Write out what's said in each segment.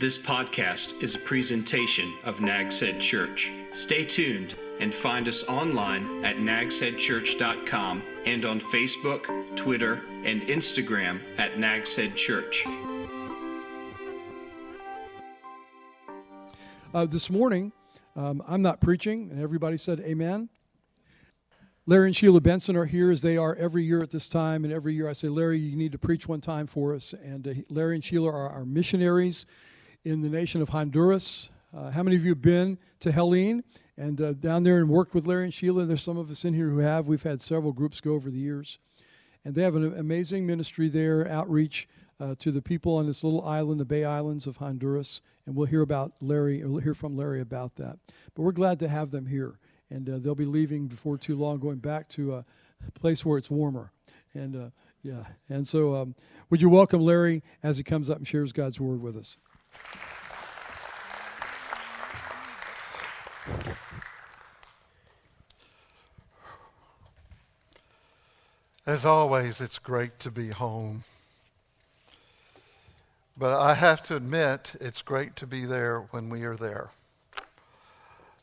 This podcast is a presentation of Nags Head Church. Stay tuned and find us online at nagsheadchurch.com and on Facebook, Twitter, and Instagram at Nags Head Church. Uh, this morning, um, I'm not preaching, and everybody said amen. Larry and Sheila Benson are here as they are every year at this time. And every year I say, Larry, you need to preach one time for us. And uh, Larry and Sheila are our missionaries in the nation of Honduras. Uh, how many of you have been to Helene and uh, down there and worked with Larry and Sheila? There's some of us in here who have. We've had several groups go over the years. And they have an amazing ministry there, outreach uh, to the people on this little island, the Bay Islands of Honduras. And we'll hear about Larry, we'll hear from Larry about that. But we're glad to have them here and uh, they'll be leaving before too long, going back to a place where it's warmer. And uh, yeah, and so um, would you welcome Larry as he comes up and shares God's word with us? As always, it's great to be home. But I have to admit, it's great to be there when we are there.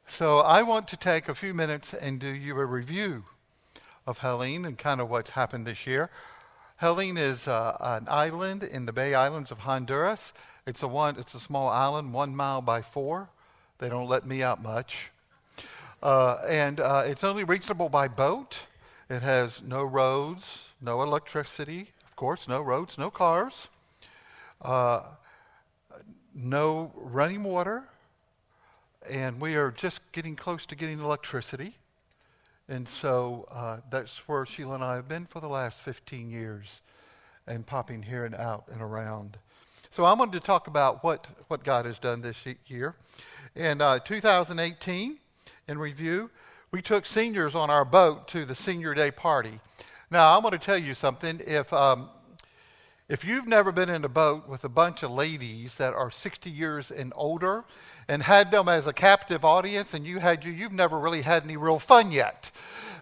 So I want to take a few minutes and do you a review of Helene and kind of what's happened this year. Helene is uh, an island in the Bay Islands of Honduras. It's a one. It's a small island, one mile by four. They don't let me out much, uh, and uh, it's only reachable by boat. It has no roads, no electricity, of course, no roads, no cars, uh, no running water, and we are just getting close to getting electricity. And so uh, that's where Sheila and I have been for the last 15 years and popping here and out and around. So I wanted to talk about what, what God has done this year. In uh, 2018, in review, we took seniors on our boat to the senior day party. Now, I want to tell you something. If, um, if you've never been in a boat with a bunch of ladies that are 60 years and older and had them as a captive audience and you had you, you've never really had any real fun yet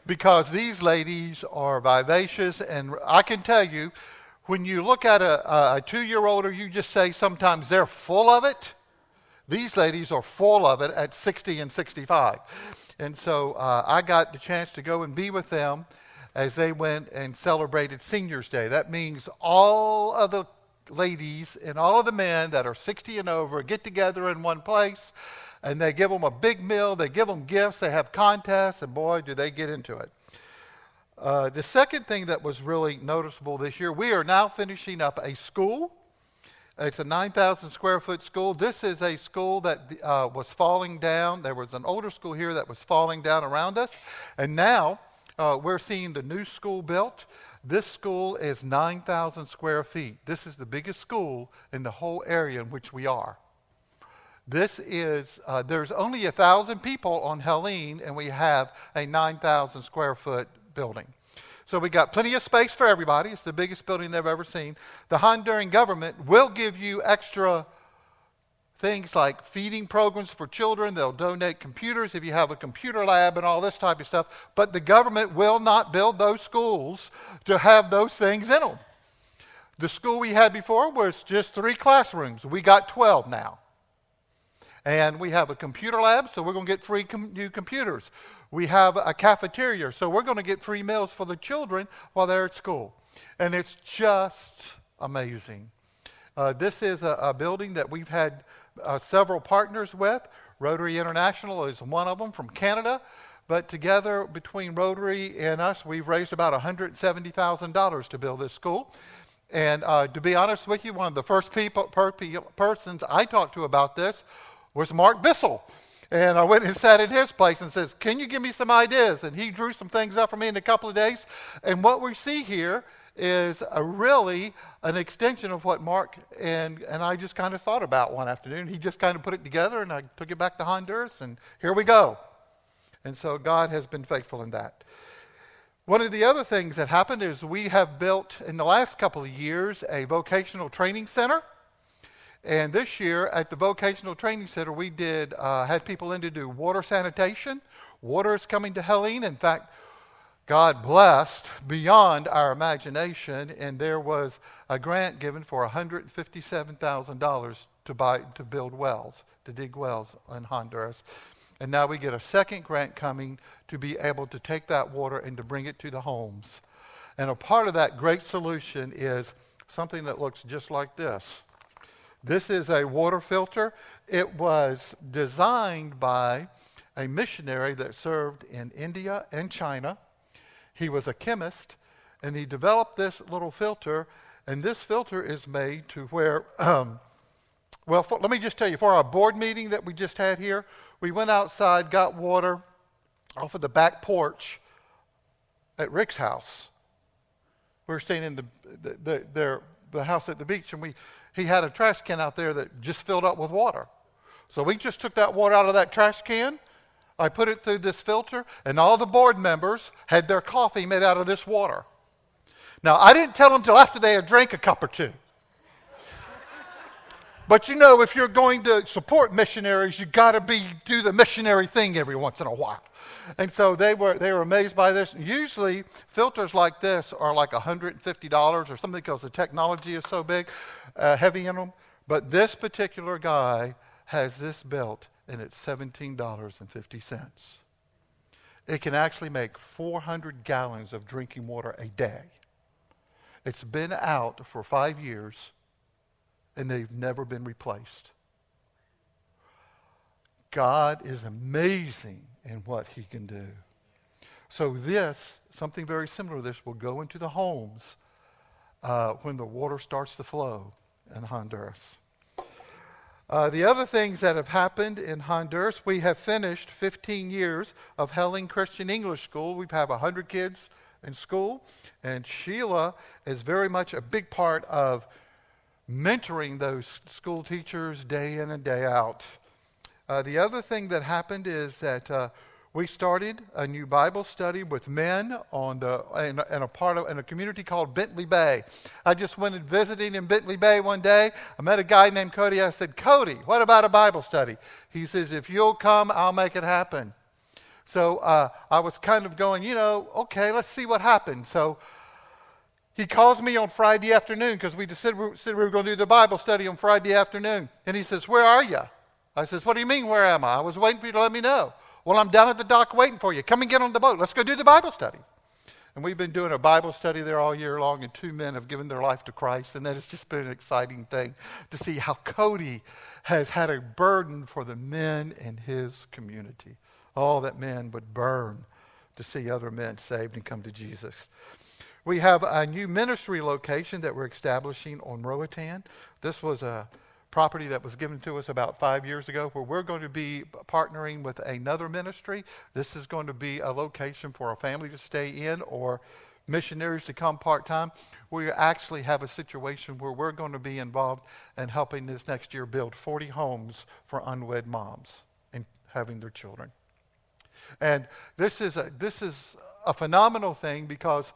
because these ladies are vivacious. And I can tell you, when you look at a, a two year old, or you just say sometimes they're full of it, these ladies are full of it at 60 and 65. And so uh, I got the chance to go and be with them as they went and celebrated Seniors Day. That means all of the ladies and all of the men that are 60 and over get together in one place and they give them a big meal, they give them gifts, they have contests, and boy, do they get into it. Uh, the second thing that was really noticeable this year, we are now finishing up a school. It's a 9,000 square foot school. This is a school that uh, was falling down. There was an older school here that was falling down around us. And now uh, we're seeing the new school built. This school is 9,000 square feet. This is the biggest school in the whole area in which we are. This is, uh, there's only 1,000 people on Helene, and we have a 9,000 square foot building. So we got plenty of space for everybody. It's the biggest building they've ever seen. The Honduran government will give you extra things like feeding programs for children. They'll donate computers if you have a computer lab and all this type of stuff. But the government will not build those schools to have those things in them. The school we had before was just three classrooms. We got 12 now. And we have a computer lab, so we're going to get free com- new computers. We have a cafeteria, so we're going to get free meals for the children while they're at school. And it's just amazing. Uh, this is a, a, building that we've had uh, several partners with. Rotary International is one of them from Canada. But together, between Rotary and us, we've raised about $170,000 to build this school. And uh, to be honest with you, one of the first people, per, persons I talked to about this was Mark Bissell. And I went and sat in his place and says, Can you give me some ideas? And he drew some things up for me in a couple of days. And what we see here is a really an extension of what Mark and, and I just kind of thought about one afternoon. He just kind of put it together, and I took it back to Honduras, and here we go. And so God has been faithful in that. One of the other things that happened is we have built in the last couple of years a vocational training center. And this year at the vocational training center, we did uh, had people in to do water sanitation. Water is coming to Helene. In fact, God blessed beyond our imagination, and there was a grant given for $157,000 to buy to build wells, to dig wells in Honduras. And now we get a second grant coming to be able to take that water and to bring it to the homes. And a part of that great solution is something that looks just like this. This is a water filter. It was designed by a missionary that served in India and China. He was a chemist, and he developed this little filter. And this filter is made to where, um, well, for, let me just tell you, for our board meeting that we just had here, we went outside, got water off of the back porch at Rick's house. We were staying in the, the, the, their, the house at the beach, and we, he had a trash can out there that just filled up with water. So we just took that water out of that trash can. I put it through this filter, and all the board members had their coffee made out of this water. Now, I didn't tell them until after they had drank a cup or two. But you know, if you're going to support missionaries, you got to be do the missionary thing every once in a while. And so they were they were amazed by this. Usually, filters like this are like $150 or something because the technology is so big, uh, heavy in them. But this particular guy has this belt, and it's $17.50. It can actually make 400 gallons of drinking water a day. It's been out for five years and they've never been replaced. God is amazing in what he can do. So, this, something very similar to this, will go into the homes uh, when the water starts to flow in Honduras. Uh, the other things that have happened in Honduras, we have finished 15 years of Helene Christian English School. We have 100 kids in school, and Sheila is very much a big part of mentoring those school teachers day in and day out. Uh, the other thing that happened is that uh, we started a new Bible study with men on the in, in, a part of in a community called Bentley Bay. I just went and in Bentley Bay one day. I met a guy named Cody. I said, Cody, what about a Bible study? He says, if you'll come, I'll make it happen. So uh, I was kind of going, you know, okay, let's see what happens. So he calls me on Friday afternoon because we said we were going to do the Bible study on Friday afternoon. And he says, Where are you? I says, What do you mean, where am I? I was waiting for you to let me know. Well, I'm down at the dock waiting for you. Come and get on the boat. Let's go do the Bible study. And we've been doing a Bible study there all year long, and two men have given their life to Christ. And that has just been an exciting thing to see how Cody has had a burden for the men in his community. All that men would burn to see other men saved and come to Jesus. We have a new ministry location that we're establishing on Roatan. This was a property that was given to us about five years ago where we're going to be partnering with another ministry. This is going to be a location for a family to stay in or missionaries to come part time. We actually have a situation where we're going to be involved in helping this next year build 40 homes for unwed moms and having their children. And this is a, this is a phenomenal thing because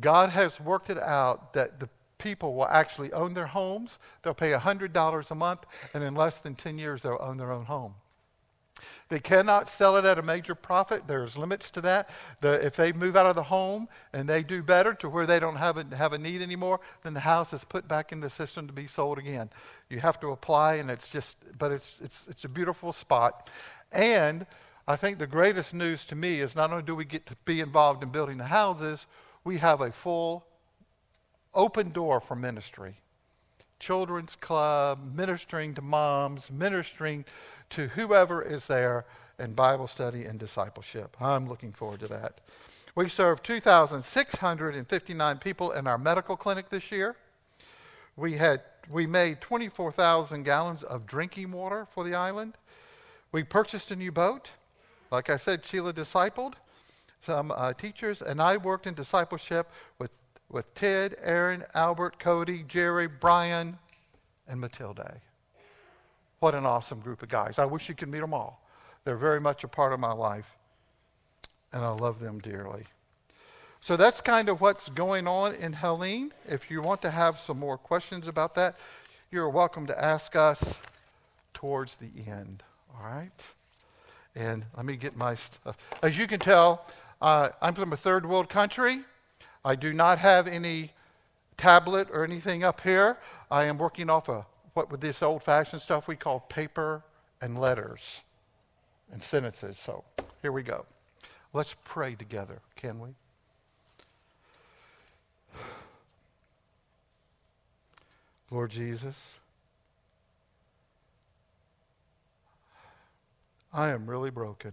God has worked it out that the people will actually own their homes. They'll pay $100 a month, and in less than 10 years, they'll own their own home. They cannot sell it at a major profit. There's limits to that. The, if they move out of the home and they do better to where they don't have a, have a need anymore, then the house is put back in the system to be sold again. You have to apply, and it's just, but it's, it's, it's a beautiful spot. And I think the greatest news to me is not only do we get to be involved in building the houses, we have a full open door for ministry. Children's club, ministering to moms, ministering to whoever is there in Bible study and discipleship. I'm looking forward to that. We served 2,659 people in our medical clinic this year. We had we made 24,000 gallons of drinking water for the island. We purchased a new boat. Like I said, Sheila discipled some uh, teachers, and I worked in discipleship with, with Ted, Aaron, Albert, Cody, Jerry, Brian, and Matilde. What an awesome group of guys. I wish you could meet them all. They're very much a part of my life, and I love them dearly. So that's kind of what's going on in Helene. If you want to have some more questions about that, you're welcome to ask us towards the end. All right? And let me get my stuff. As you can tell, Uh, I'm from a third world country. I do not have any tablet or anything up here. I am working off of what with this old fashioned stuff we call paper and letters and sentences. So here we go. Let's pray together, can we? Lord Jesus, I am really broken.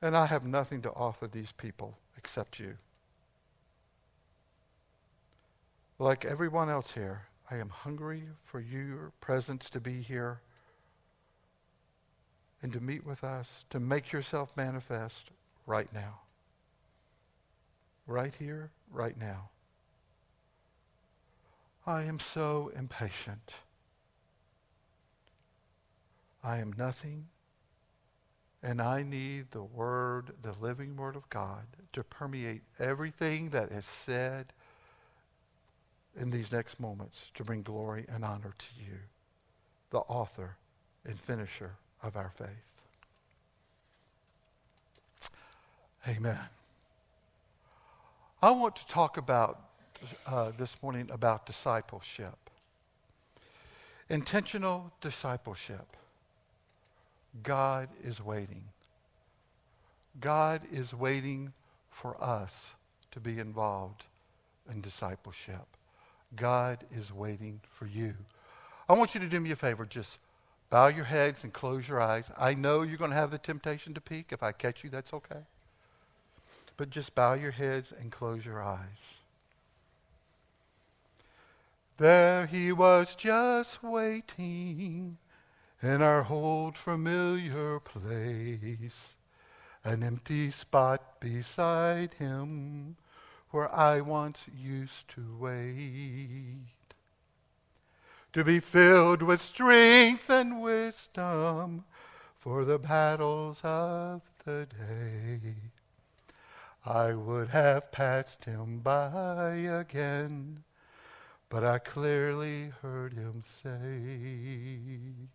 And I have nothing to offer these people except you. Like everyone else here, I am hungry for your presence to be here and to meet with us, to make yourself manifest right now. Right here, right now. I am so impatient. I am nothing, and I need the Word, the living Word of God, to permeate everything that is said in these next moments to bring glory and honor to you, the author and finisher of our faith. Amen. I want to talk about uh, this morning about discipleship. Intentional discipleship. God is waiting. God is waiting for us to be involved in discipleship. God is waiting for you. I want you to do me a favor. Just bow your heads and close your eyes. I know you're going to have the temptation to peek. If I catch you, that's okay. But just bow your heads and close your eyes. There he was just waiting in our old familiar place, an empty spot beside him where I once used to wait. To be filled with strength and wisdom for the battles of the day. I would have passed him by again, but I clearly heard him say,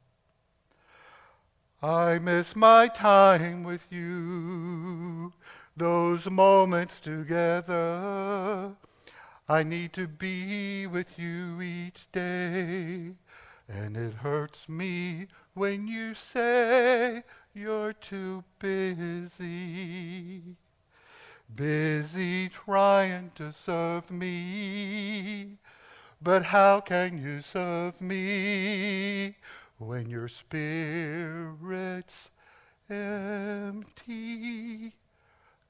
I miss my time with you those moments together. I need to be with you each day. And it hurts me when you say you're too busy. Busy trying to serve me. But how can you serve me when your spirit's empty?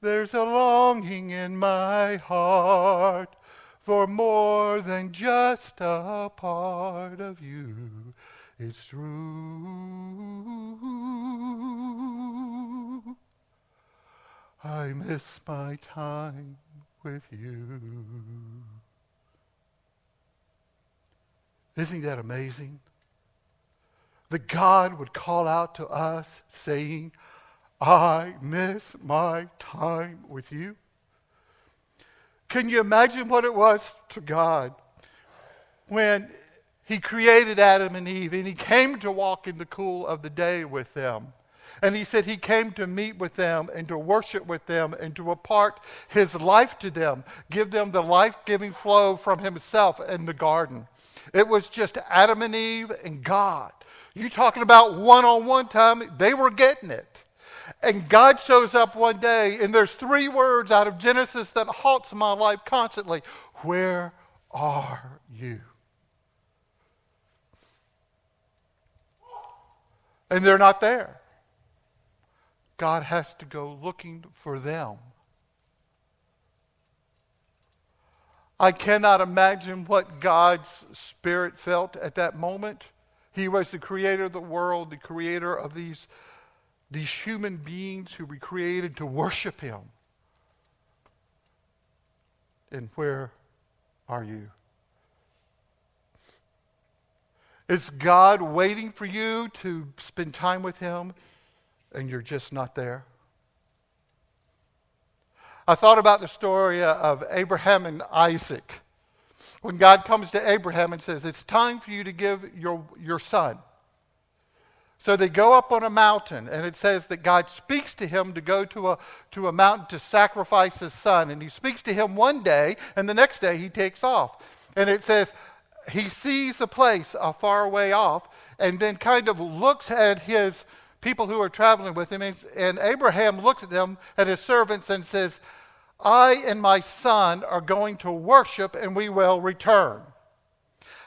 There's a longing in my heart for more than just a part of you. It's true. I miss my time with you. Isn't that amazing? That God would call out to us saying, I miss my time with you. Can you imagine what it was to God when He created Adam and Eve and He came to walk in the cool of the day with them? And He said He came to meet with them and to worship with them and to impart His life to them, give them the life giving flow from Himself in the garden. It was just Adam and Eve and God. You talking about one on one time? They were getting it. And God shows up one day, and there's three words out of Genesis that haunts my life constantly Where are you? And they're not there. God has to go looking for them. I cannot imagine what God's Spirit felt at that moment. He was the creator of the world, the creator of these these human beings who were created to worship Him. And where are you? Is God waiting for you to spend time with Him and you're just not there? I thought about the story of Abraham and Isaac. When God comes to Abraham and says, It's time for you to give your, your son. So they go up on a mountain, and it says that God speaks to him to go to a, to a mountain to sacrifice his son. And he speaks to him one day, and the next day he takes off. And it says he sees the place a far way off, and then kind of looks at his people who are traveling with him. And Abraham looks at them, at his servants, and says, I and my son are going to worship, and we will return.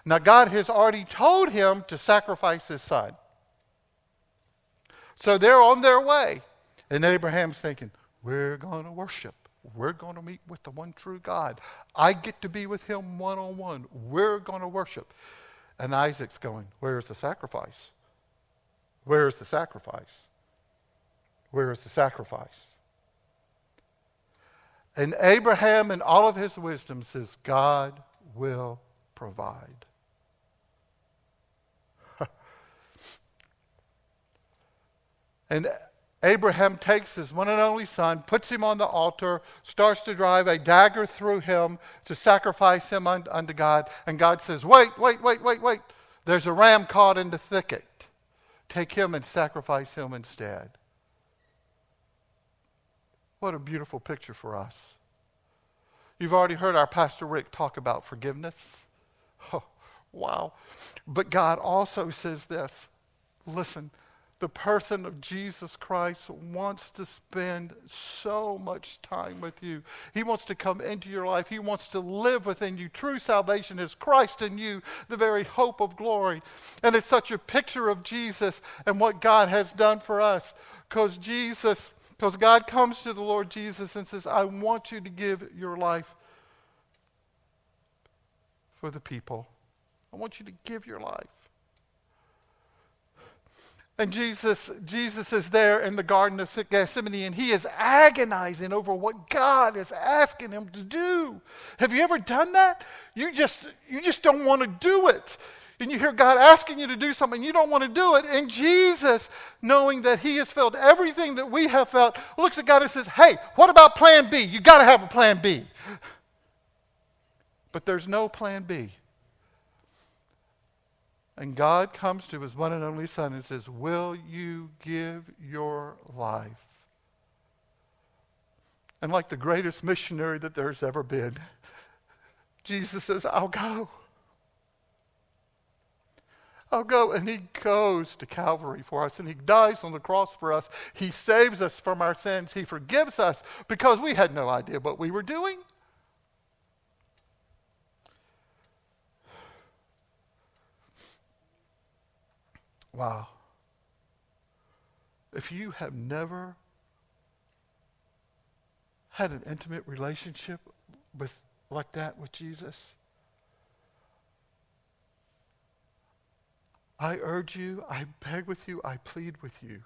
Now, God has already told him to sacrifice his son. So they're on their way. And Abraham's thinking, we're going to worship. We're going to meet with the one true God. I get to be with him one on one. We're going to worship. And Isaac's going, Where's the sacrifice? Where's the sacrifice? Where's the sacrifice? And Abraham, in all of his wisdom, says, God will provide. And Abraham takes his one and only son, puts him on the altar, starts to drive a dagger through him to sacrifice him unto God. And God says, Wait, wait, wait, wait, wait. There's a ram caught in the thicket. Take him and sacrifice him instead. What a beautiful picture for us. You've already heard our Pastor Rick talk about forgiveness. Oh, wow. But God also says this listen, the person of Jesus Christ wants to spend so much time with you. He wants to come into your life. He wants to live within you. True salvation is Christ in you, the very hope of glory. And it's such a picture of Jesus and what God has done for us. Because Jesus, because God comes to the Lord Jesus and says, I want you to give your life for the people. I want you to give your life. And Jesus, Jesus is there in the Garden of Gethsemane, and he is agonizing over what God is asking him to do. Have you ever done that? You just, you just don't want to do it. And you hear God asking you to do something, you don't want to do it. And Jesus, knowing that he has felt everything that we have felt, looks at God and says, Hey, what about plan B? You got to have a plan B. But there's no plan B. And God comes to his one and only Son and says, Will you give your life? And like the greatest missionary that there's ever been, Jesus says, I'll go. I'll go. And he goes to Calvary for us and he dies on the cross for us. He saves us from our sins. He forgives us because we had no idea what we were doing. Wow. If you have never had an intimate relationship with like that with Jesus, I urge you, I beg with you, I plead with you.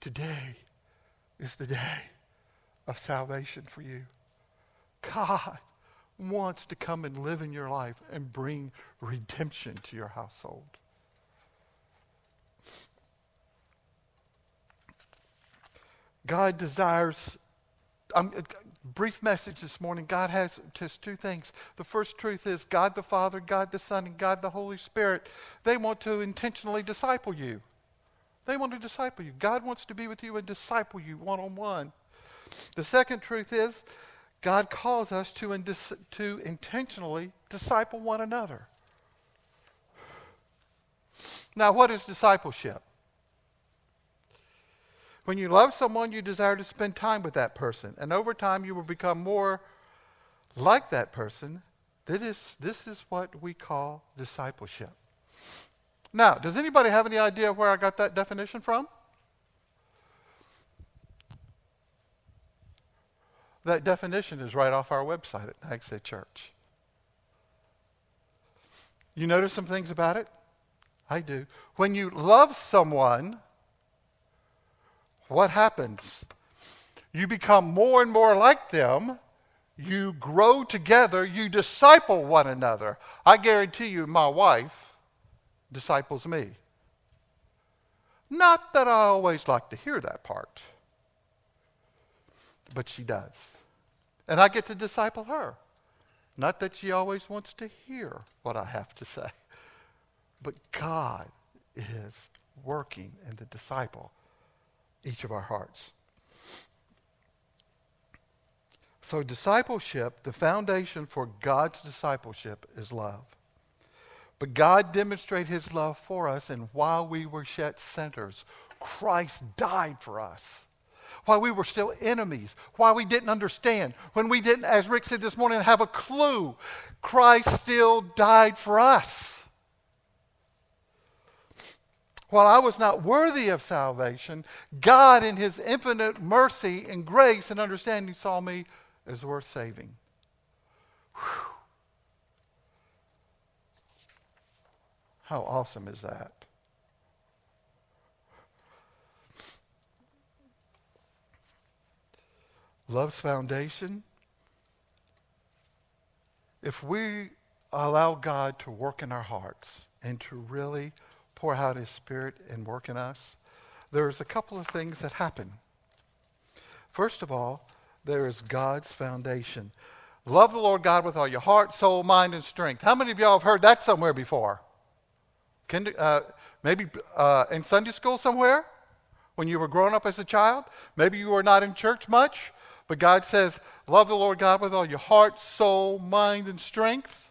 Today is the day of salvation for you. God wants to come and live in your life and bring redemption to your household. God desires, um, brief message this morning. God has just two things. The first truth is God the Father, God the Son, and God the Holy Spirit, they want to intentionally disciple you. They want to disciple you. God wants to be with you and disciple you one on one. The second truth is God calls us to, indis- to intentionally disciple one another. Now, what is discipleship? When you love someone, you desire to spend time with that person. And over time, you will become more like that person. This is, this is what we call discipleship. Now, does anybody have any idea where I got that definition from? That definition is right off our website at Nags Head Church. You notice some things about it? I do. When you love someone, what happens? You become more and more like them. You grow together. You disciple one another. I guarantee you, my wife disciples me. Not that I always like to hear that part, but she does. And I get to disciple her. Not that she always wants to hear what I have to say, but God is working in the disciple each of our hearts. So, discipleship, the foundation for God's discipleship is love. But God demonstrated his love for us, and while we were yet sinners, Christ died for us. While we were still enemies, while we didn't understand, when we didn't, as Rick said this morning, have a clue, Christ still died for us. While I was not worthy of salvation, God, in his infinite mercy and grace and understanding, saw me as worth saving. Whew. How awesome is that? Love's foundation. If we allow God to work in our hearts and to really pour out His Spirit and work in us, there's a couple of things that happen. First of all, there is God's foundation. Love the Lord God with all your heart, soul, mind, and strength. How many of y'all have heard that somewhere before? Uh, maybe uh, in Sunday school somewhere when you were growing up as a child. Maybe you were not in church much, but God says, Love the Lord God with all your heart, soul, mind, and strength.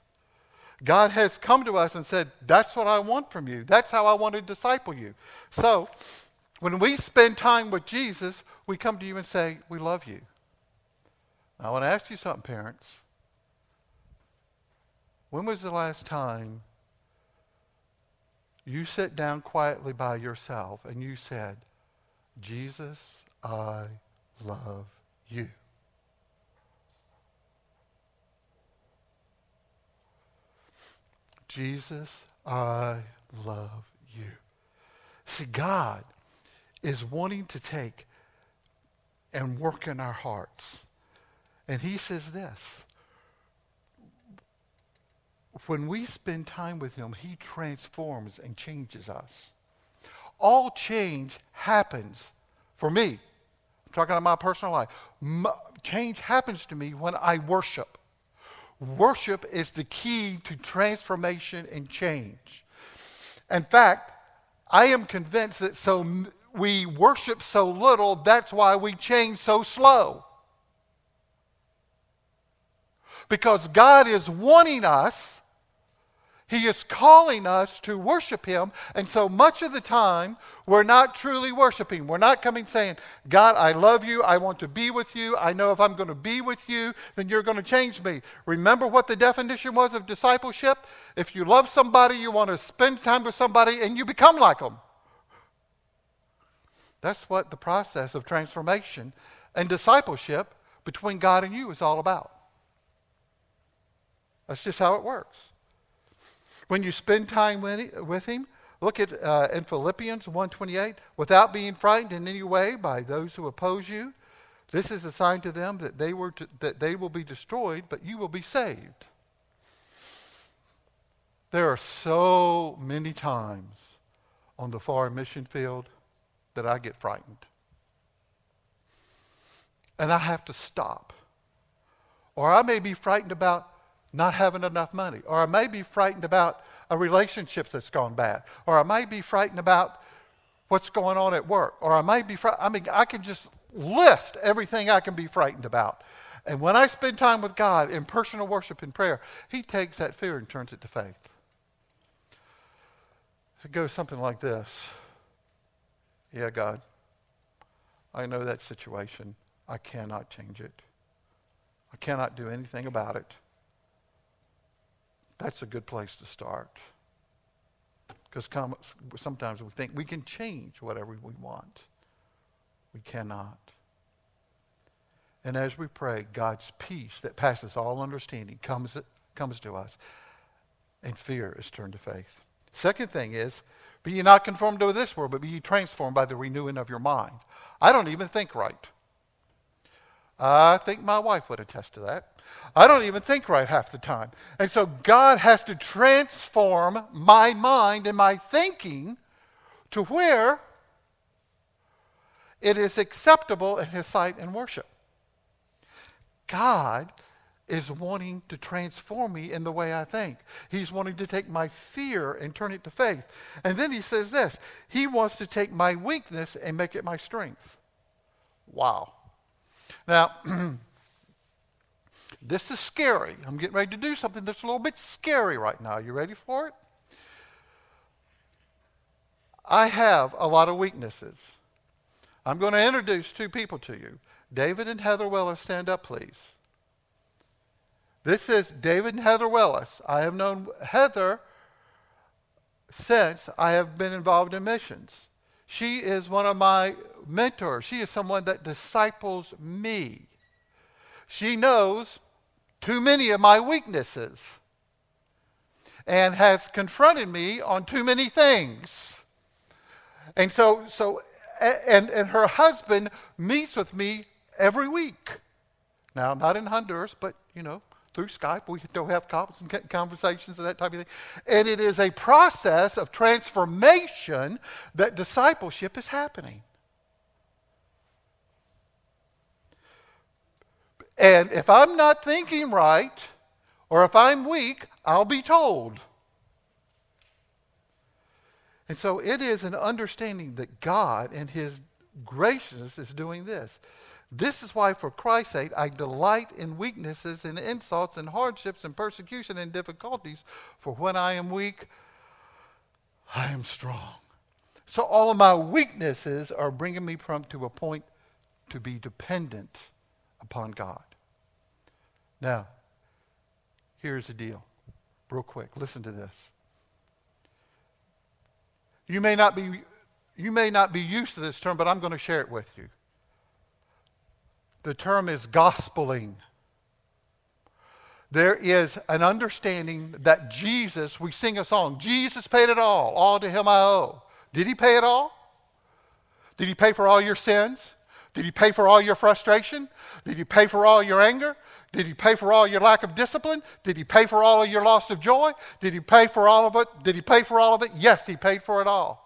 God has come to us and said, That's what I want from you. That's how I want to disciple you. So, when we spend time with Jesus, we come to you and say, We love you. I want to ask you something, parents. When was the last time you sat down quietly by yourself and you said, Jesus, I love you? Jesus, I love you. See, God is wanting to take and work in our hearts. And he says this when we spend time with him, he transforms and changes us. All change happens for me. I'm talking about my personal life. change happens to me when I worship. Worship is the key to transformation and change. In fact, I am convinced that so we worship so little, that's why we change so slow. Because God is wanting us, He is calling us to worship Him. And so much of the time, we're not truly worshiping. We're not coming saying, God, I love you. I want to be with you. I know if I'm going to be with you, then you're going to change me. Remember what the definition was of discipleship? If you love somebody, you want to spend time with somebody, and you become like them. That's what the process of transformation and discipleship between God and you is all about. That's just how it works. When you spend time with him, look at uh, in Philippians 1:28, without being frightened in any way by those who oppose you, this is a sign to them that they were to, that they will be destroyed, but you will be saved. There are so many times on the foreign mission field that I get frightened. And I have to stop. Or I may be frightened about not having enough money. Or I may be frightened about a relationship that's gone bad. Or I may be frightened about what's going on at work. Or I may be frightened. I mean, I can just list everything I can be frightened about. And when I spend time with God in personal worship and prayer, He takes that fear and turns it to faith. It goes something like this Yeah, God, I know that situation. I cannot change it. I cannot do anything about it. That's a good place to start. Because sometimes we think we can change whatever we want. We cannot. And as we pray, God's peace that passes all understanding comes, comes to us, and fear is turned to faith. Second thing is, be ye not conformed to this world, but be ye transformed by the renewing of your mind. I don't even think right. I think my wife would attest to that. I don't even think right half the time. And so God has to transform my mind and my thinking to where it is acceptable in His sight and worship. God is wanting to transform me in the way I think. He's wanting to take my fear and turn it to faith. And then he says this He wants to take my weakness and make it my strength. Wow. Now, this is scary. I'm getting ready to do something that's a little bit scary right now. You ready for it? I have a lot of weaknesses. I'm going to introduce two people to you. David and Heather Willis, stand up, please. This is David and Heather Willis. I have known Heather since I have been involved in missions. She is one of my mentors. She is someone that disciples me. She knows too many of my weaknesses and has confronted me on too many things. And so, so and, and her husband meets with me every week. Now, not in Honduras, but, you know, through Skype. We don't have conversations and that type of thing. And it is a process of transformation that discipleship is happening. And if I'm not thinking right, or if I'm weak, I'll be told. And so it is an understanding that God and His graciousness is doing this. This is why, for Christ's sake, I delight in weaknesses and insults and hardships and persecution and difficulties, for when I am weak, I am strong. So all of my weaknesses are bringing me from to a point to be dependent upon God. Now, here's the deal. Real quick, listen to this. You may not be, you may not be used to this term, but I'm going to share it with you. The term is gospeling. There is an understanding that Jesus, we sing a song, Jesus paid it all, all to him I owe. Did he pay it all? Did he pay for all your sins? Did he pay for all your frustration? Did he pay for all your anger? Did he pay for all your lack of discipline? Did he pay for all of your loss of joy? Did he pay for all of it? Did he pay for all of it? Yes, he paid for it all.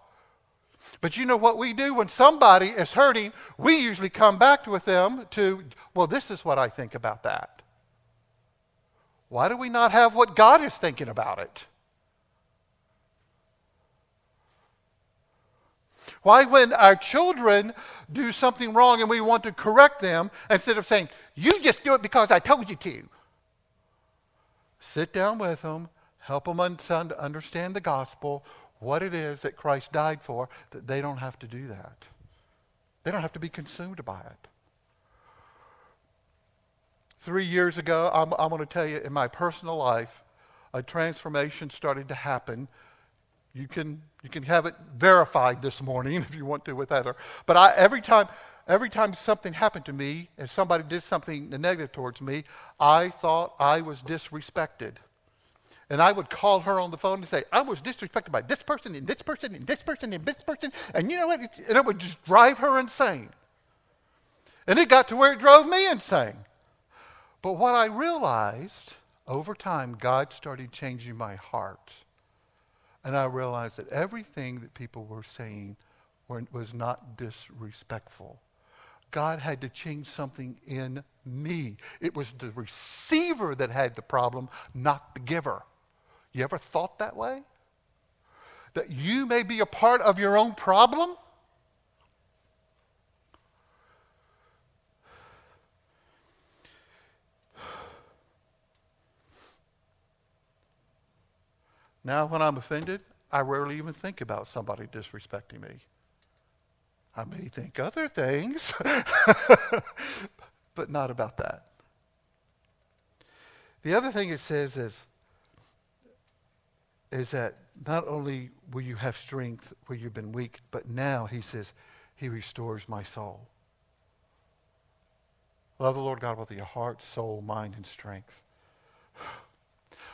But you know what we do when somebody is hurting? We usually come back with them to, well, this is what I think about that. Why do we not have what God is thinking about it? Why, when our children do something wrong and we want to correct them, instead of saying, You just do it because I told you to, sit down with them, help them understand the gospel, what it is that Christ died for, that they don't have to do that. They don't have to be consumed by it. Three years ago, I'm, I'm going to tell you, in my personal life, a transformation started to happen. You can, you can have it verified this morning if you want to with Heather. But I, every time, every time something happened to me, and somebody did something negative towards me, I thought I was disrespected. And I would call her on the phone and say, I was disrespected by this person and this person and this person and this person. And you know what? And it would just drive her insane. And it got to where it drove me insane. But what I realized over time, God started changing my heart. And I realized that everything that people were saying was not disrespectful. God had to change something in me. It was the receiver that had the problem, not the giver. You ever thought that way? That you may be a part of your own problem? Now, when I'm offended, I rarely even think about somebody disrespecting me. I may think other things, but not about that. The other thing it says is is that not only will you have strength where you've been weak, but now, he says, he restores my soul. Love the Lord God with your heart, soul, mind, and strength.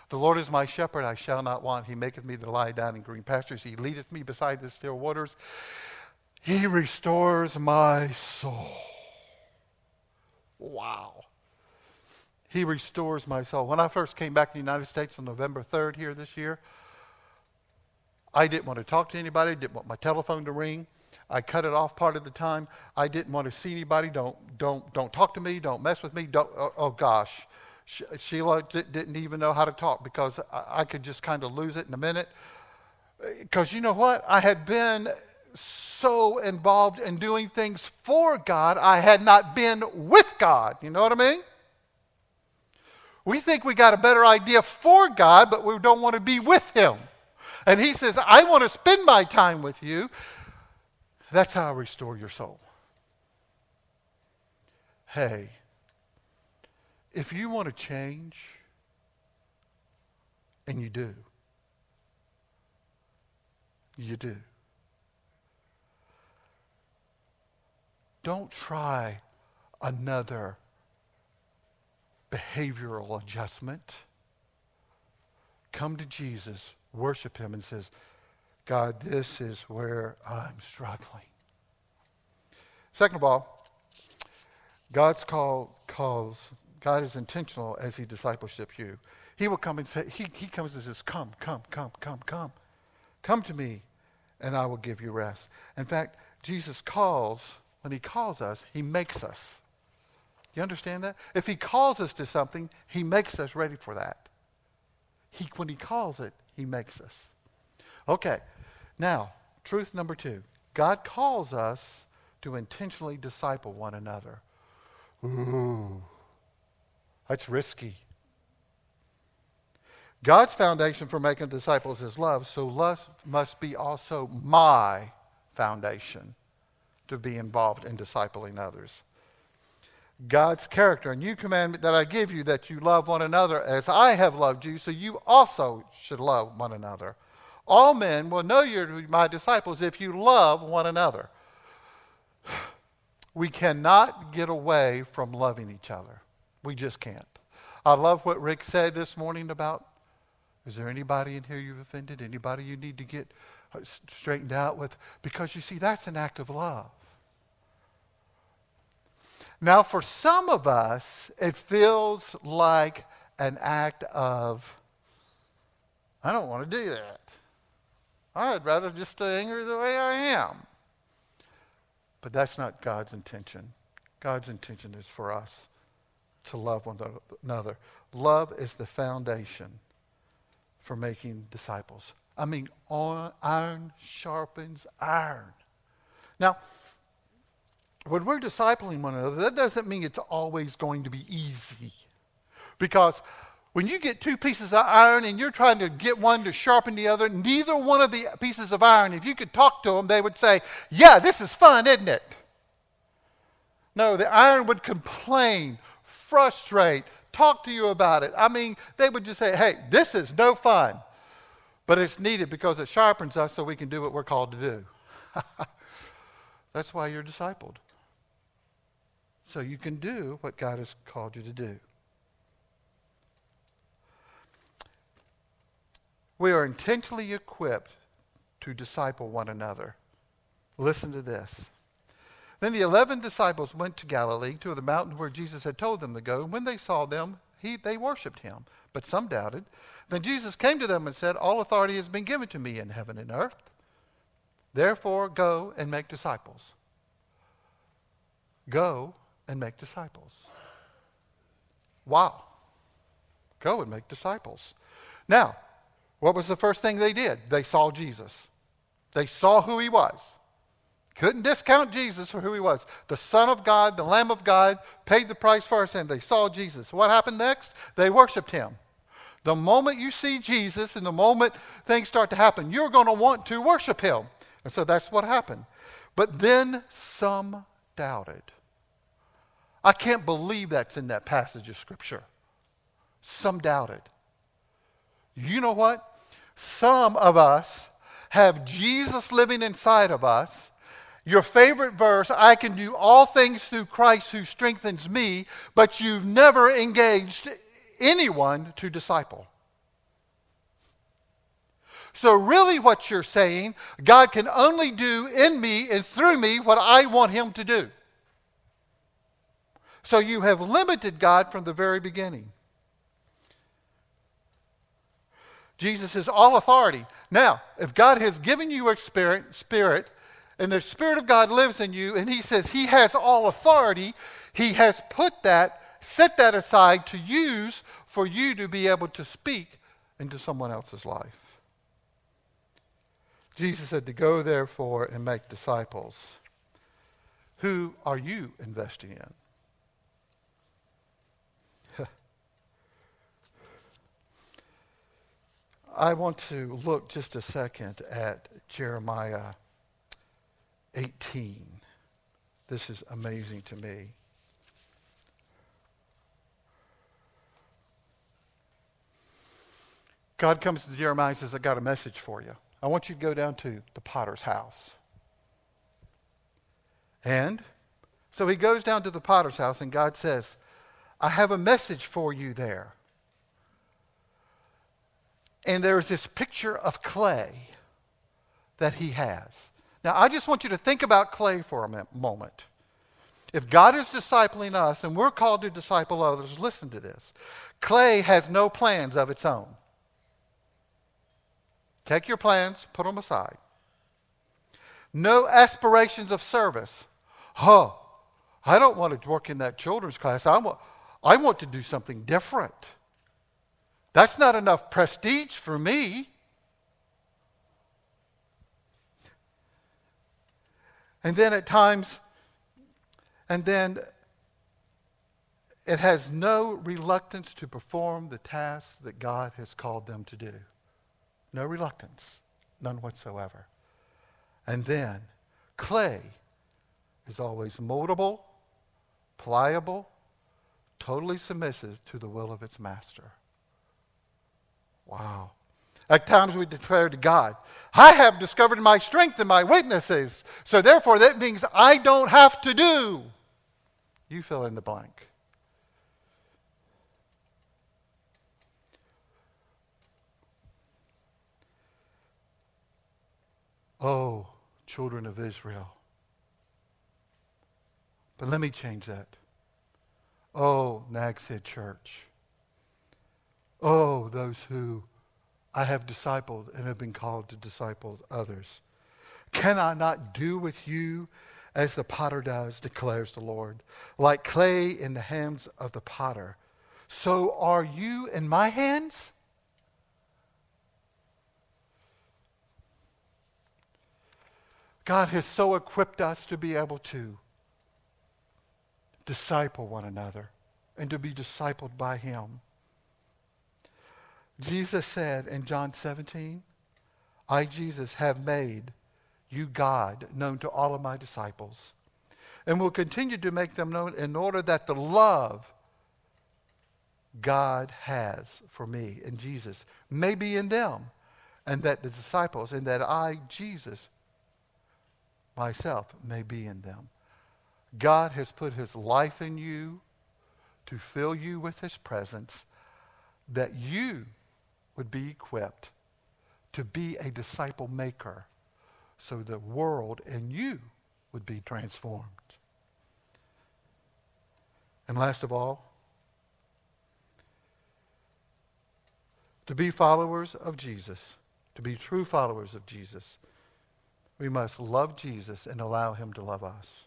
The Lord is my shepherd, I shall not want. He maketh me to lie down in green pastures. He leadeth me beside the still waters. He restores my soul. Wow. He restores my soul. When I first came back to the United States on November 3rd here this year, I didn't want to talk to anybody, didn't want my telephone to ring. I cut it off part of the time. I didn't want to see anybody. Don't, don't, don't talk to me. Don't mess with me. Don't, oh, oh gosh. Sheila didn't even know how to talk because I could just kind of lose it in a minute. Because you know what? I had been so involved in doing things for God, I had not been with God. You know what I mean? We think we got a better idea for God, but we don't want to be with Him. And He says, I want to spend my time with you. That's how I restore your soul. Hey, if you want to change, and you do, you do. Don't try another behavioral adjustment. Come to Jesus, worship Him, and says, God, this is where I'm struggling. Second of all, God's call calls, God is intentional as He discipleship you. He will come and say, He, he comes and says, Come, come, come, come, come. Come to me, and I will give you rest. In fact, Jesus calls, when He calls us, He makes us. You understand that? If He calls us to something, He makes us ready for that. He, when He calls it, He makes us. Okay, now, truth number two God calls us to intentionally disciple one another. Ooh, that's risky. God's foundation for making disciples is love, so love must be also my foundation to be involved in discipling others. God's character. A new commandment that I give you that you love one another as I have loved you, so you also should love one another. All men will know you're my disciples if you love one another. We cannot get away from loving each other. We just can't. I love what Rick said this morning about is there anybody in here you've offended? Anybody you need to get uh, straightened out with? Because you see, that's an act of love. Now, for some of us, it feels like an act of, I don't want to do that. I'd rather just stay angry the way I am. But that's not God's intention. God's intention is for us to love one another. Love is the foundation for making disciples. I mean, iron sharpens iron. Now, when we're discipling one another, that doesn't mean it's always going to be easy. Because when you get two pieces of iron and you're trying to get one to sharpen the other, neither one of the pieces of iron, if you could talk to them, they would say, Yeah, this is fun, isn't it? No, the iron would complain, frustrate, talk to you about it. I mean, they would just say, hey, this is no fun. But it's needed because it sharpens us so we can do what we're called to do. That's why you're discipled. So you can do what God has called you to do. We are intentionally equipped to disciple one another. Listen to this. Then the eleven disciples went to Galilee, to the mountain where Jesus had told them to go. And when they saw them, he, they worshipped him, but some doubted. Then Jesus came to them and said, All authority has been given to me in heaven and earth. Therefore, go and make disciples. Go and make disciples. Wow. Go and make disciples. Now, what was the first thing they did? They saw Jesus. They saw who he was. Couldn't discount Jesus for who he was. The Son of God, the Lamb of God, paid the price for our sin. They saw Jesus. What happened next? They worshiped him. The moment you see Jesus and the moment things start to happen, you're going to want to worship him. And so that's what happened. But then some doubted. I can't believe that's in that passage of Scripture. Some doubted. You know what? Some of us have Jesus living inside of us your favorite verse, I can do all things through Christ who strengthens me, but you've never engaged anyone to disciple. So, really, what you're saying, God can only do in me and through me what I want Him to do. So, you have limited God from the very beginning. Jesus is all authority. Now, if God has given you a spirit, spirit and the Spirit of God lives in you, and He says He has all authority, He has put that set that aside to use for you to be able to speak into someone else's life. Jesus said to go, therefore, and make disciples. Who are you investing in? I want to look just a second at Jeremiah 18. This is amazing to me. God comes to Jeremiah and says, I got a message for you. I want you to go down to the potter's house. And so he goes down to the potter's house, and God says, I have a message for you there. And there's this picture of clay that he has. Now, I just want you to think about clay for a moment. If God is discipling us and we're called to disciple others, listen to this. Clay has no plans of its own. Take your plans, put them aside. No aspirations of service. Huh, I don't want to work in that children's class. I want, I want to do something different. That's not enough prestige for me. And then at times, and then it has no reluctance to perform the tasks that God has called them to do. No reluctance, none whatsoever. And then clay is always moldable, pliable, totally submissive to the will of its master. Wow. At times we declare to God, I have discovered my strength and my weaknesses, so therefore that means I don't have to do. You fill in the blank. Oh, children of Israel. But let me change that. Oh, Nags Head Church. Oh, those who I have discipled and have been called to disciple others. Can I not do with you as the potter does, declares the Lord? Like clay in the hands of the potter, so are you in my hands? God has so equipped us to be able to disciple one another and to be discipled by Him. Jesus said in John 17, I, Jesus, have made you, God, known to all of my disciples, and will continue to make them known in order that the love God has for me and Jesus may be in them, and that the disciples, and that I, Jesus, myself may be in them. God has put his life in you to fill you with his presence that you would be equipped to be a disciple maker so the world and you would be transformed. And last of all, to be followers of Jesus, to be true followers of Jesus, we must love Jesus and allow him to love us.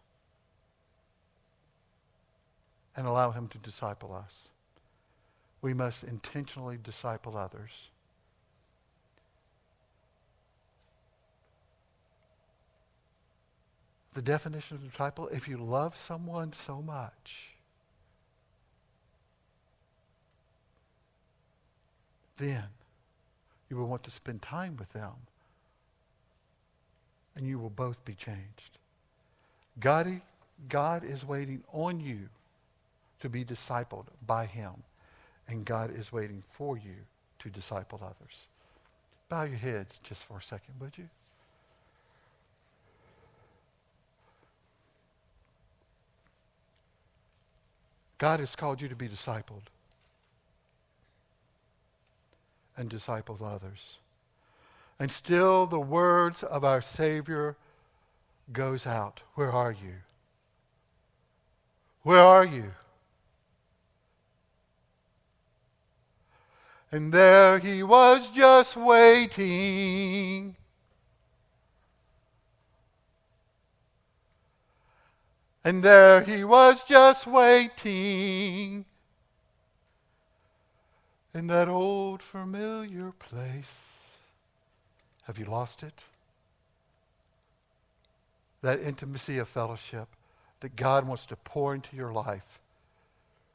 And allow him to disciple us. We must intentionally disciple others. The definition of disciple, if you love someone so much, then you will want to spend time with them and you will both be changed. God, God is waiting on you to be discipled by him, and God is waiting for you to disciple others. Bow your heads just for a second, would you? God has called you to be discipled and disciple others. And still the words of our Savior goes out. Where are you? Where are you? And there he was just waiting. And there he was just waiting in that old familiar place. Have you lost it? That intimacy of fellowship that God wants to pour into your life,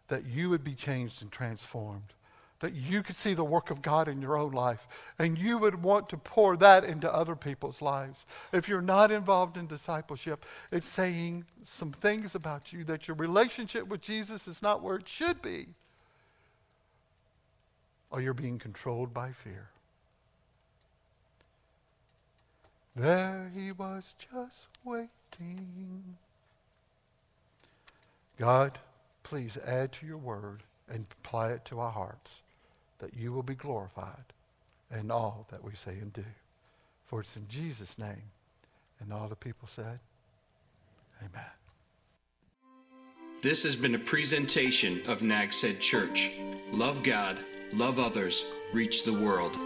that you would be changed and transformed that you could see the work of God in your own life and you would want to pour that into other people's lives. If you're not involved in discipleship, it's saying some things about you that your relationship with Jesus is not where it should be, or you're being controlled by fear. There he was just waiting. God, please add to your word and apply it to our hearts that you will be glorified in all that we say and do. For it's in Jesus' name. And all the people said, Amen. This has been a presentation of Nags Head Church. Love God, love others, reach the world.